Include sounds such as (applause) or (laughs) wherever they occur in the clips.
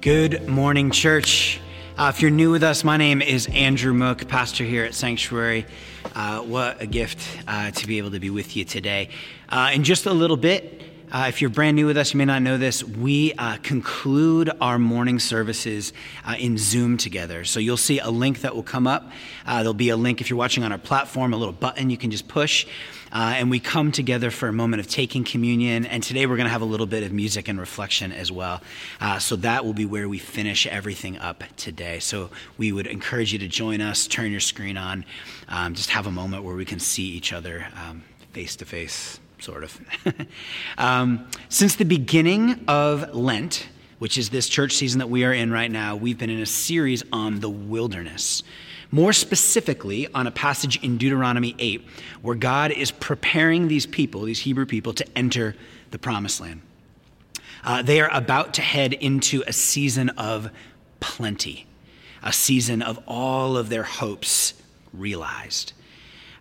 Good morning, church. Uh, if you're new with us, my name is Andrew Mook, pastor here at Sanctuary. Uh, what a gift uh, to be able to be with you today. Uh, in just a little bit, uh, if you're brand new with us, you may not know this, we uh, conclude our morning services uh, in Zoom together. So you'll see a link that will come up. Uh, there'll be a link if you're watching on our platform, a little button you can just push. Uh, and we come together for a moment of taking communion. And today we're going to have a little bit of music and reflection as well. Uh, so that will be where we finish everything up today. So we would encourage you to join us, turn your screen on, um, just have a moment where we can see each other face to face sort of. (laughs) um, since the beginning of Lent, which is this church season that we are in right now, we've been in a series on the wilderness. More specifically, on a passage in Deuteronomy 8, where God is preparing these people, these Hebrew people, to enter the promised land. Uh, they are about to head into a season of plenty, a season of all of their hopes realized.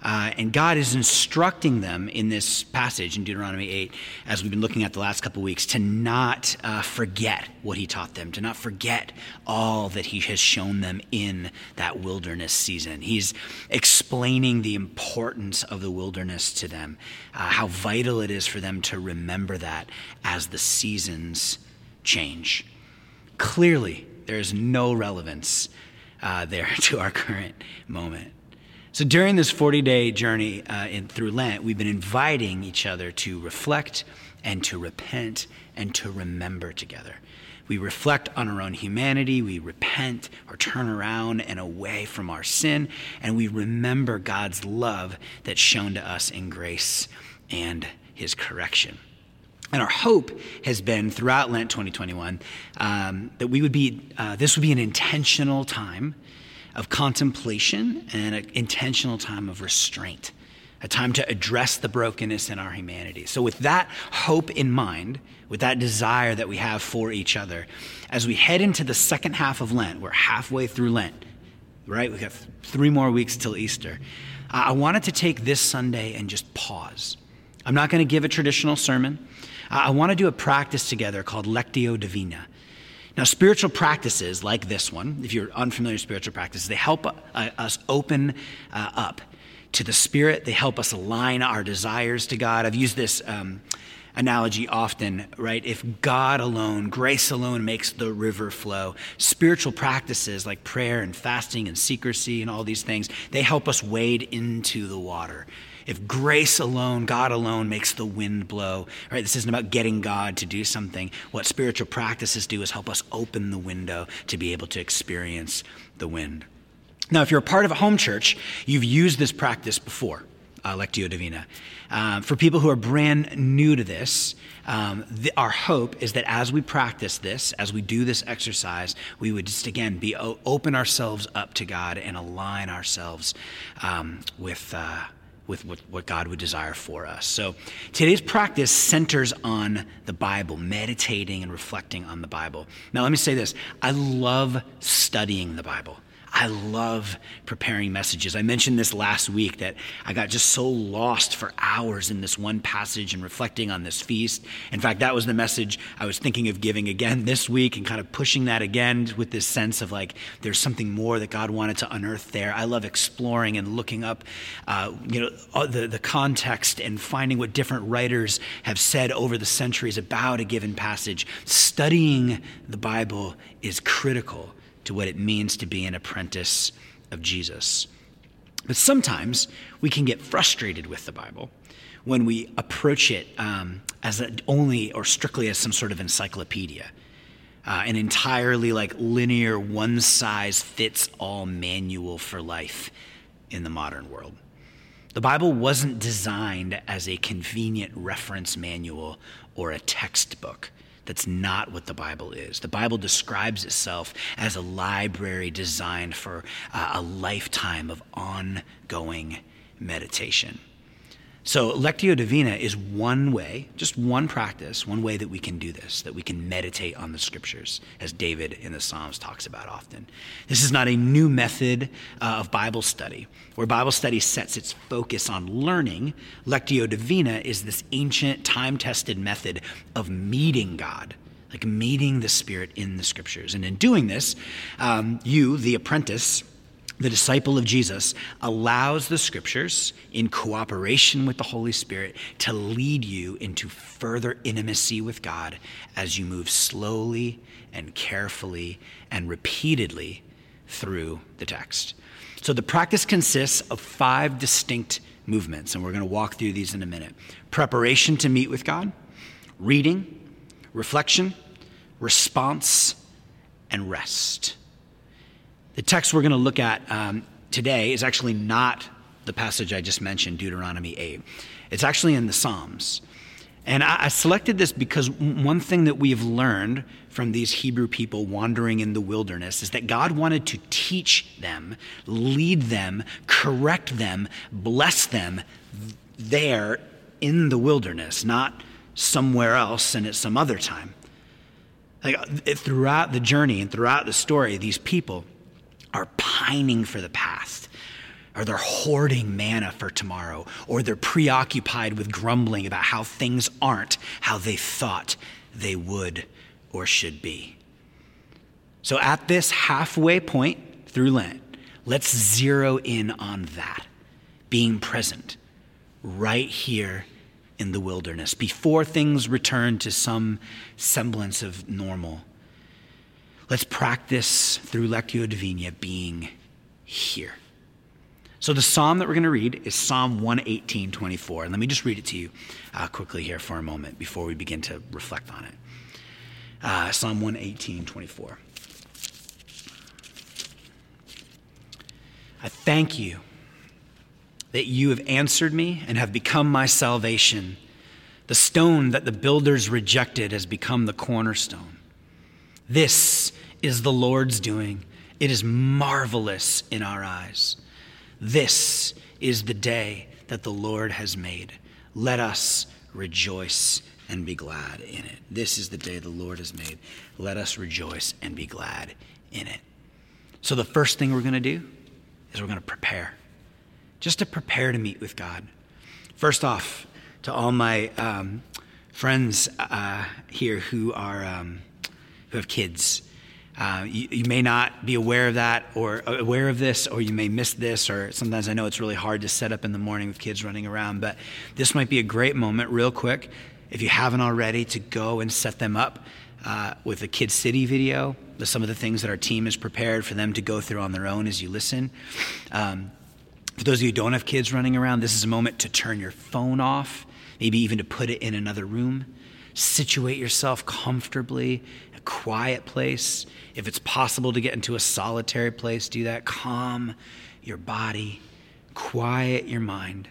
Uh, and God is instructing them in this passage in Deuteronomy 8, as we've been looking at the last couple weeks, to not uh, forget what He taught them, to not forget all that He has shown them in that wilderness season. He's explaining the importance of the wilderness to them, uh, how vital it is for them to remember that as the seasons change. Clearly, there is no relevance uh, there (laughs) to our current moment. So during this 40 day journey uh, in, through Lent, we've been inviting each other to reflect and to repent and to remember together. We reflect on our own humanity, we repent or turn around and away from our sin, and we remember God's love that's shown to us in grace and his correction. And our hope has been throughout Lent 2021 um, that we would be, uh, this would be an intentional time of contemplation and an intentional time of restraint, a time to address the brokenness in our humanity. So, with that hope in mind, with that desire that we have for each other, as we head into the second half of Lent, we're halfway through Lent, right? We've got three more weeks till Easter. I wanted to take this Sunday and just pause. I'm not going to give a traditional sermon. I want to do a practice together called Lectio Divina. Now, spiritual practices like this one, if you're unfamiliar with spiritual practices, they help uh, us open uh, up to the Spirit. They help us align our desires to God. I've used this um, analogy often, right? If God alone, grace alone makes the river flow, spiritual practices like prayer and fasting and secrecy and all these things, they help us wade into the water if grace alone, God alone makes the wind blow, right? This isn't about getting God to do something. What spiritual practices do is help us open the window to be able to experience the wind. Now, if you're a part of a home church, you've used this practice before, uh, Lectio Divina. Um, for people who are brand new to this, um, the, our hope is that as we practice this, as we do this exercise, we would just again be open ourselves up to God and align ourselves um, with. Uh, with what, what God would desire for us. So today's practice centers on the Bible, meditating and reflecting on the Bible. Now, let me say this I love studying the Bible. I love preparing messages. I mentioned this last week that I got just so lost for hours in this one passage and reflecting on this feast. In fact, that was the message I was thinking of giving again this week and kind of pushing that again with this sense of like there's something more that God wanted to unearth there. I love exploring and looking up, uh, you know, the, the context and finding what different writers have said over the centuries about a given passage. Studying the Bible is critical to what it means to be an apprentice of Jesus. But sometimes we can get frustrated with the Bible when we approach it um, as only or strictly as some sort of encyclopedia, uh, an entirely like linear, one size fits all manual for life in the modern world. The Bible wasn't designed as a convenient reference manual or a textbook. That's not what the Bible is. The Bible describes itself as a library designed for uh, a lifetime of ongoing meditation. So, Lectio Divina is one way, just one practice, one way that we can do this, that we can meditate on the scriptures, as David in the Psalms talks about often. This is not a new method uh, of Bible study, where Bible study sets its focus on learning. Lectio Divina is this ancient, time tested method of meeting God like meeting the Spirit in the scriptures. And in doing this, um, you, the apprentice, the disciple of Jesus, allows the scriptures, in cooperation with the Holy Spirit, to lead you into further intimacy with God as you move slowly and carefully and repeatedly through the text. So the practice consists of five distinct movements, and we're going to walk through these in a minute preparation to meet with God, reading, reflection, response, and rest. The text we're going to look at um, today is actually not the passage I just mentioned, Deuteronomy 8. It's actually in the Psalms. And I, I selected this because one thing that we have learned from these Hebrew people wandering in the wilderness is that God wanted to teach them, lead them, correct them, bless them there in the wilderness, not somewhere else and at some other time. Like throughout the journey and throughout the story, these people are pining for the past, or they're hoarding manna for tomorrow, or they're preoccupied with grumbling about how things aren't how they thought they would or should be. So, at this halfway point through Lent, let's zero in on that, being present right here in the wilderness before things return to some semblance of normal Let's practice through Lectio Divina being here. So the psalm that we're going to read is Psalm 118, 24. And let me just read it to you uh, quickly here for a moment before we begin to reflect on it. Uh, psalm 118, 24. I thank you that you have answered me and have become my salvation. The stone that the builders rejected has become the cornerstone. This is the Lord's doing. It is marvelous in our eyes. This is the day that the Lord has made. Let us rejoice and be glad in it. This is the day the Lord has made. Let us rejoice and be glad in it. So, the first thing we're going to do is we're going to prepare, just to prepare to meet with God. First off, to all my um, friends uh, here who are. Um, who have kids. Uh, you, you, may not be aware of that or aware of this, or you may miss this, or sometimes I know it's really hard to set up in the morning with kids running around, but this might be a great moment, real quick, if you haven't already, to go and set them up uh, with a Kid City video, some of the things that our team has prepared for them to go through on their own as you listen. Um, for those of you who don't have kids running around, this is a moment to turn your phone off, maybe even to put it in another room. Situate yourself comfortably a quiet place. If it's possible to get into a solitary place, do that. Calm your body, quiet your mind,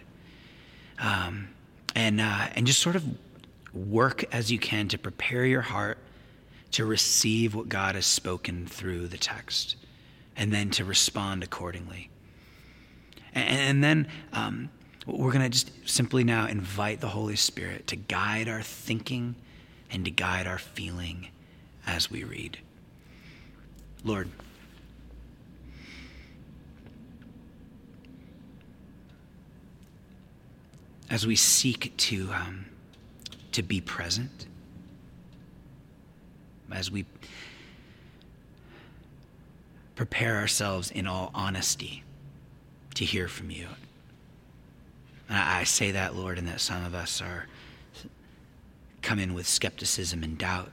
um, and, uh, and just sort of work as you can to prepare your heart to receive what God has spoken through the text and then to respond accordingly. And, and then um, we're going to just simply now invite the Holy Spirit to guide our thinking and to guide our feeling as we read. Lord, as we seek to, um, to be present, as we prepare ourselves in all honesty to hear from you. I say that, Lord, and that some of us are come in with skepticism and doubt.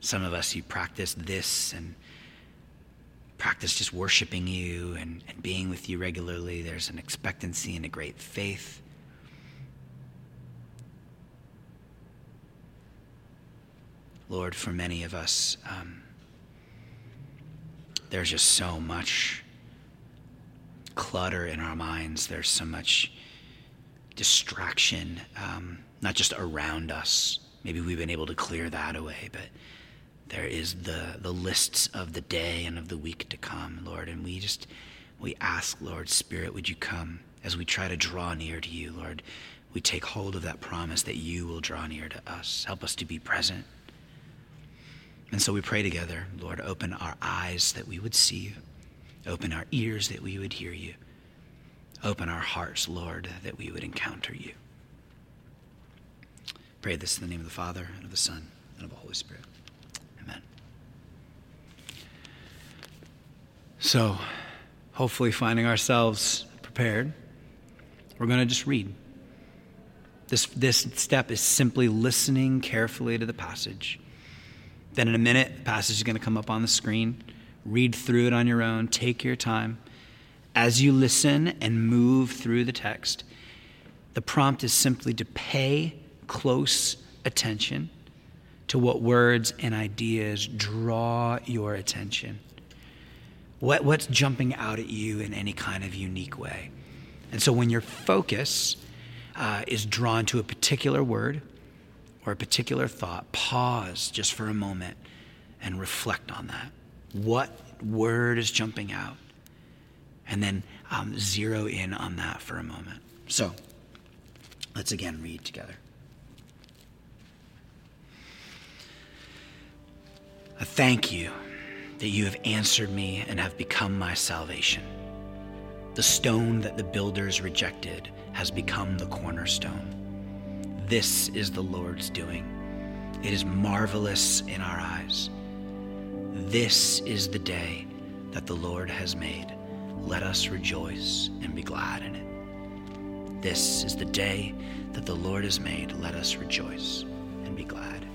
Some of us, you practice this and practice just worshiping you and, and being with you regularly. There's an expectancy and a great faith. Lord, for many of us, um, there's just so much clutter in our minds. There's so much distraction, um, not just around us. Maybe we've been able to clear that away, but there is the, the lists of the day and of the week to come, Lord. And we just, we ask, Lord, Spirit, would you come as we try to draw near to you, Lord? We take hold of that promise that you will draw near to us. Help us to be present. And so we pray together, Lord, open our eyes that we would see you, open our ears that we would hear you, open our hearts, Lord, that we would encounter you. Pray this in the name of the Father, and of the Son, and of the Holy Spirit. So, hopefully, finding ourselves prepared, we're going to just read. This, this step is simply listening carefully to the passage. Then, in a minute, the passage is going to come up on the screen. Read through it on your own. Take your time. As you listen and move through the text, the prompt is simply to pay close attention to what words and ideas draw your attention. What, what's jumping out at you in any kind of unique way? And so when your focus uh, is drawn to a particular word or a particular thought, pause just for a moment and reflect on that. What word is jumping out? And then um, zero in on that for a moment. So let's again read together. I thank you that you have answered me and have become my salvation. The stone that the builders rejected has become the cornerstone. This is the Lord's doing. It is marvelous in our eyes. This is the day that the Lord has made. Let us rejoice and be glad in it. This is the day that the Lord has made. Let us rejoice and be glad.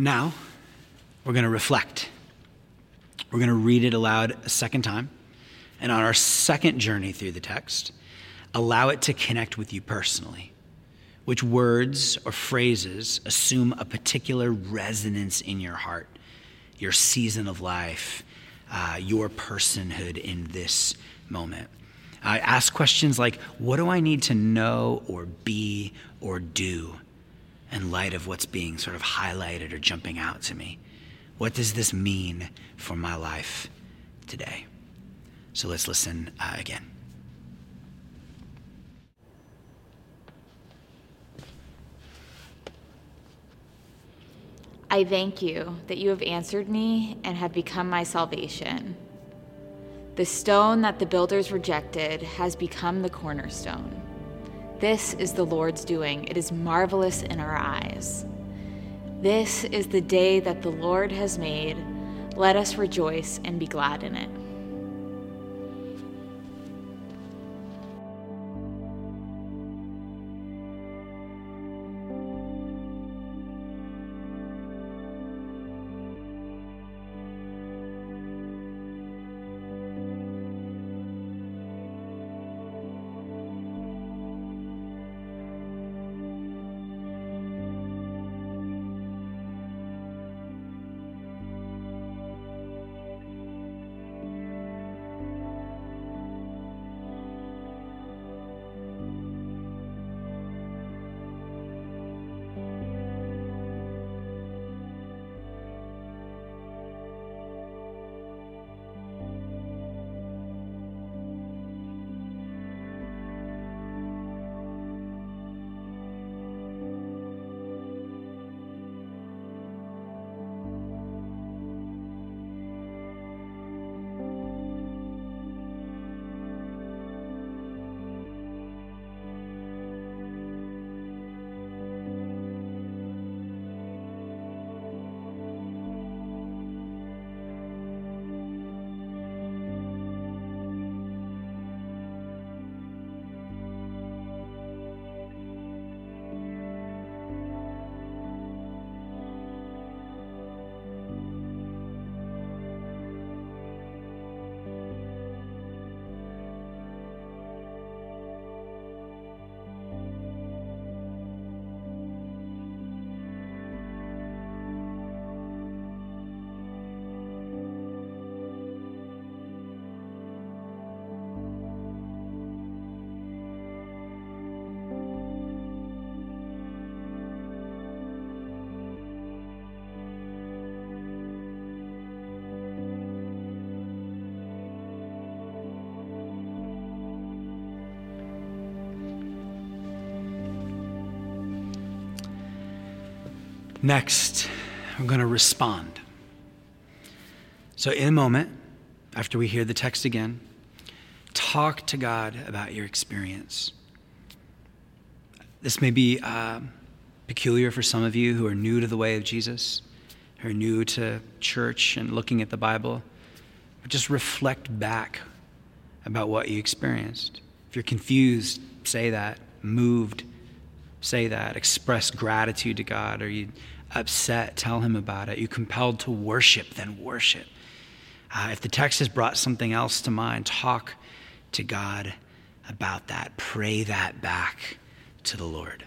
Now, we're going to reflect. We're going to read it aloud a second time. And on our second journey through the text, allow it to connect with you personally. Which words or phrases assume a particular resonance in your heart, your season of life, uh, your personhood in this moment? Uh, ask questions like What do I need to know or be or do? In light of what's being sort of highlighted or jumping out to me. What does this mean for my life today? So let's listen uh, again. I thank you that you have answered me and have become my salvation. The stone that the builders rejected has become the cornerstone. This is the Lord's doing. It is marvelous in our eyes. This is the day that the Lord has made. Let us rejoice and be glad in it. Next, I'm going to respond. So, in a moment, after we hear the text again, talk to God about your experience. This may be uh, peculiar for some of you who are new to the way of Jesus, who are new to church and looking at the Bible. But just reflect back about what you experienced. If you're confused, say that. Moved, say that. Express gratitude to God. Are you upset? Tell Him about it. You compelled to worship? Then worship. Uh, if the text has brought something else to mind, talk to God about that. Pray that back to the Lord.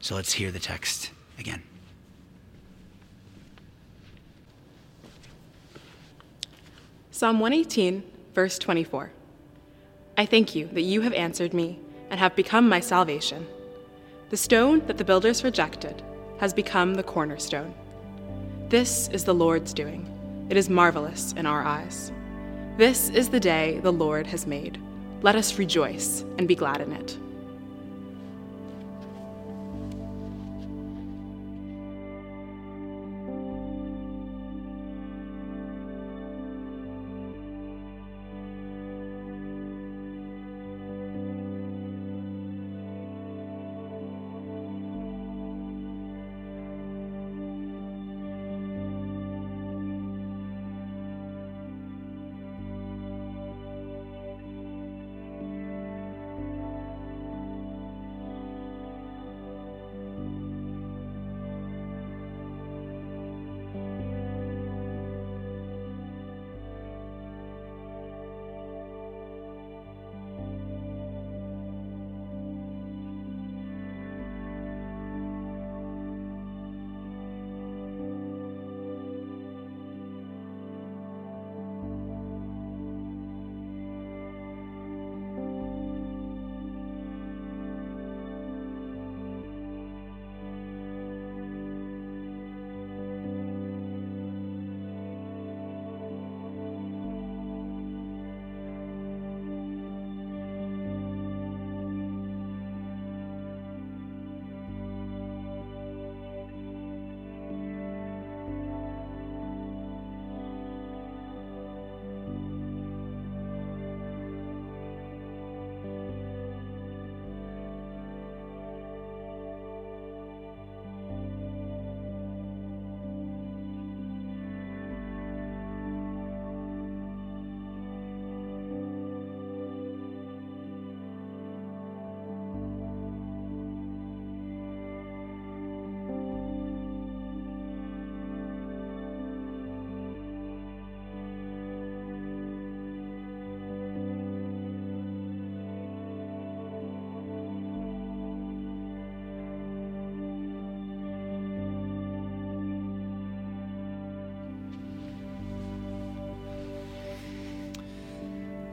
So let's hear the text again. Psalm 118, verse 24. I thank you that you have answered me and have become my salvation. The stone that the builders rejected has become the cornerstone. This is the Lord's doing. It is marvelous in our eyes. This is the day the Lord has made. Let us rejoice and be glad in it.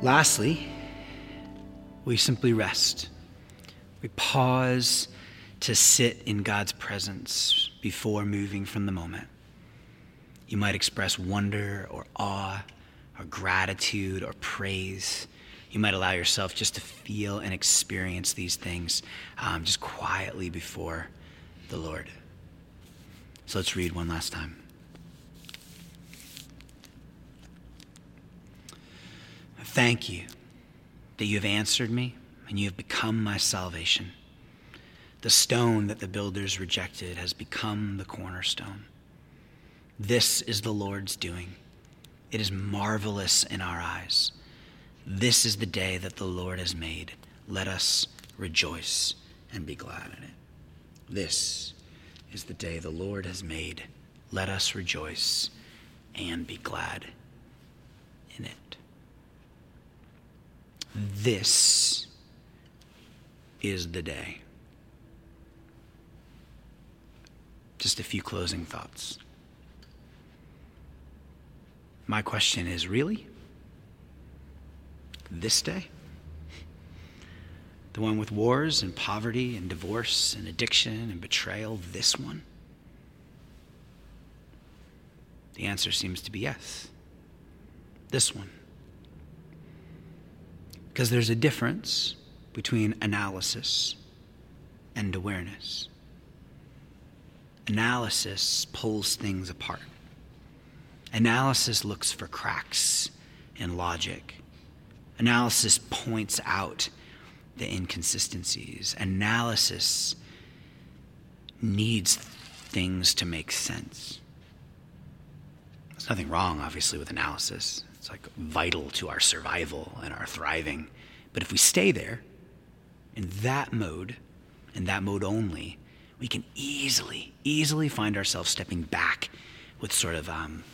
Lastly, we simply rest. We pause to sit in God's presence before moving from the moment. You might express wonder or awe or gratitude or praise. You might allow yourself just to feel and experience these things um, just quietly before the Lord. So let's read one last time. Thank you that you have answered me and you have become my salvation. The stone that the builders rejected has become the cornerstone. This is the Lord's doing. It is marvelous in our eyes. This is the day that the Lord has made. Let us rejoice and be glad in it. This is the day the Lord has made. Let us rejoice and be glad in it. This is the day. Just a few closing thoughts. My question is really? This day? The one with wars and poverty and divorce and addiction and betrayal, this one? The answer seems to be yes. This one. Because there's a difference between analysis and awareness. Analysis pulls things apart. Analysis looks for cracks in logic. Analysis points out the inconsistencies. Analysis needs things to make sense. There's nothing wrong, obviously, with analysis. It's like vital to our survival and our thriving. But if we stay there, in that mode, in that mode only, we can easily, easily find ourselves stepping back with sort of um,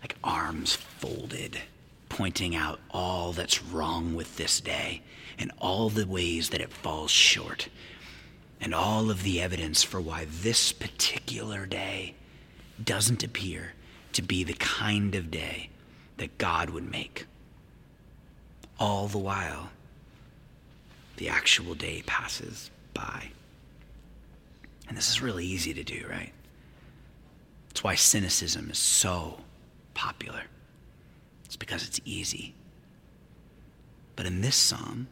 like arms folded, pointing out all that's wrong with this day and all the ways that it falls short and all of the evidence for why this particular day doesn't appear to be the kind of day that God would make. All the while, the actual day passes by. And this is really easy to do, right? It's why cynicism is so popular. It's because it's easy. But in this psalm,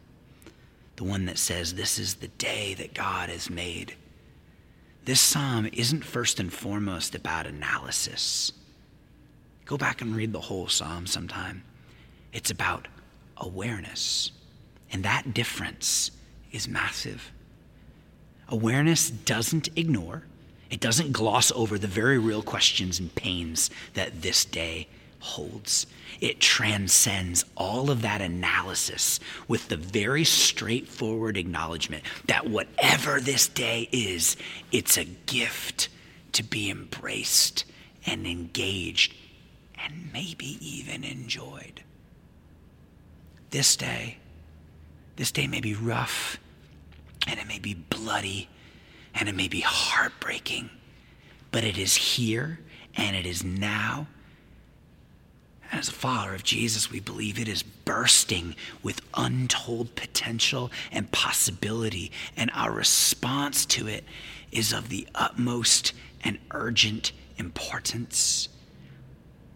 the one that says, This is the day that God has made, this psalm isn't first and foremost about analysis. Go back and read the whole psalm sometime. It's about awareness. And that difference is massive. Awareness doesn't ignore, it doesn't gloss over the very real questions and pains that this day holds. It transcends all of that analysis with the very straightforward acknowledgement that whatever this day is, it's a gift to be embraced and engaged and maybe even enjoyed. This day, this day may be rough and it may be bloody and it may be heartbreaking, but it is here and it is now. As a follower of Jesus, we believe it is bursting with untold potential and possibility, and our response to it is of the utmost and urgent importance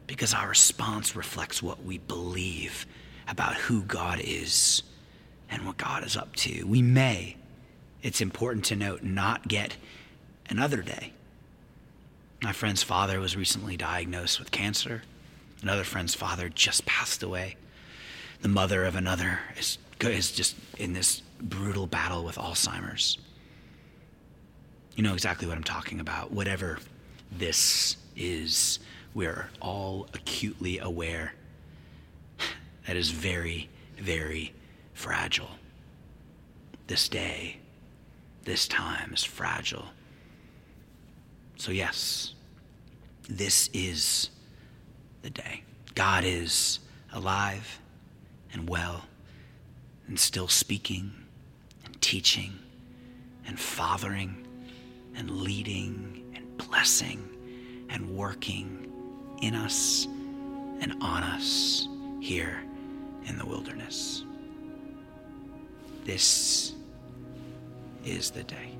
because our response reflects what we believe about who God is and what God is up to. We may, it's important to note, not get another day. My friend's father was recently diagnosed with cancer. Another friend's father just passed away. The mother of another is, is just in this brutal battle with Alzheimer's. You know exactly what I'm talking about. Whatever this is, we're all acutely aware that is very, very fragile. This day, this time is fragile. So, yes, this is the day. God is alive and well and still speaking and teaching and fathering and leading and blessing and working in us and on us here in the wilderness. This is the day.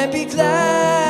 and be glad.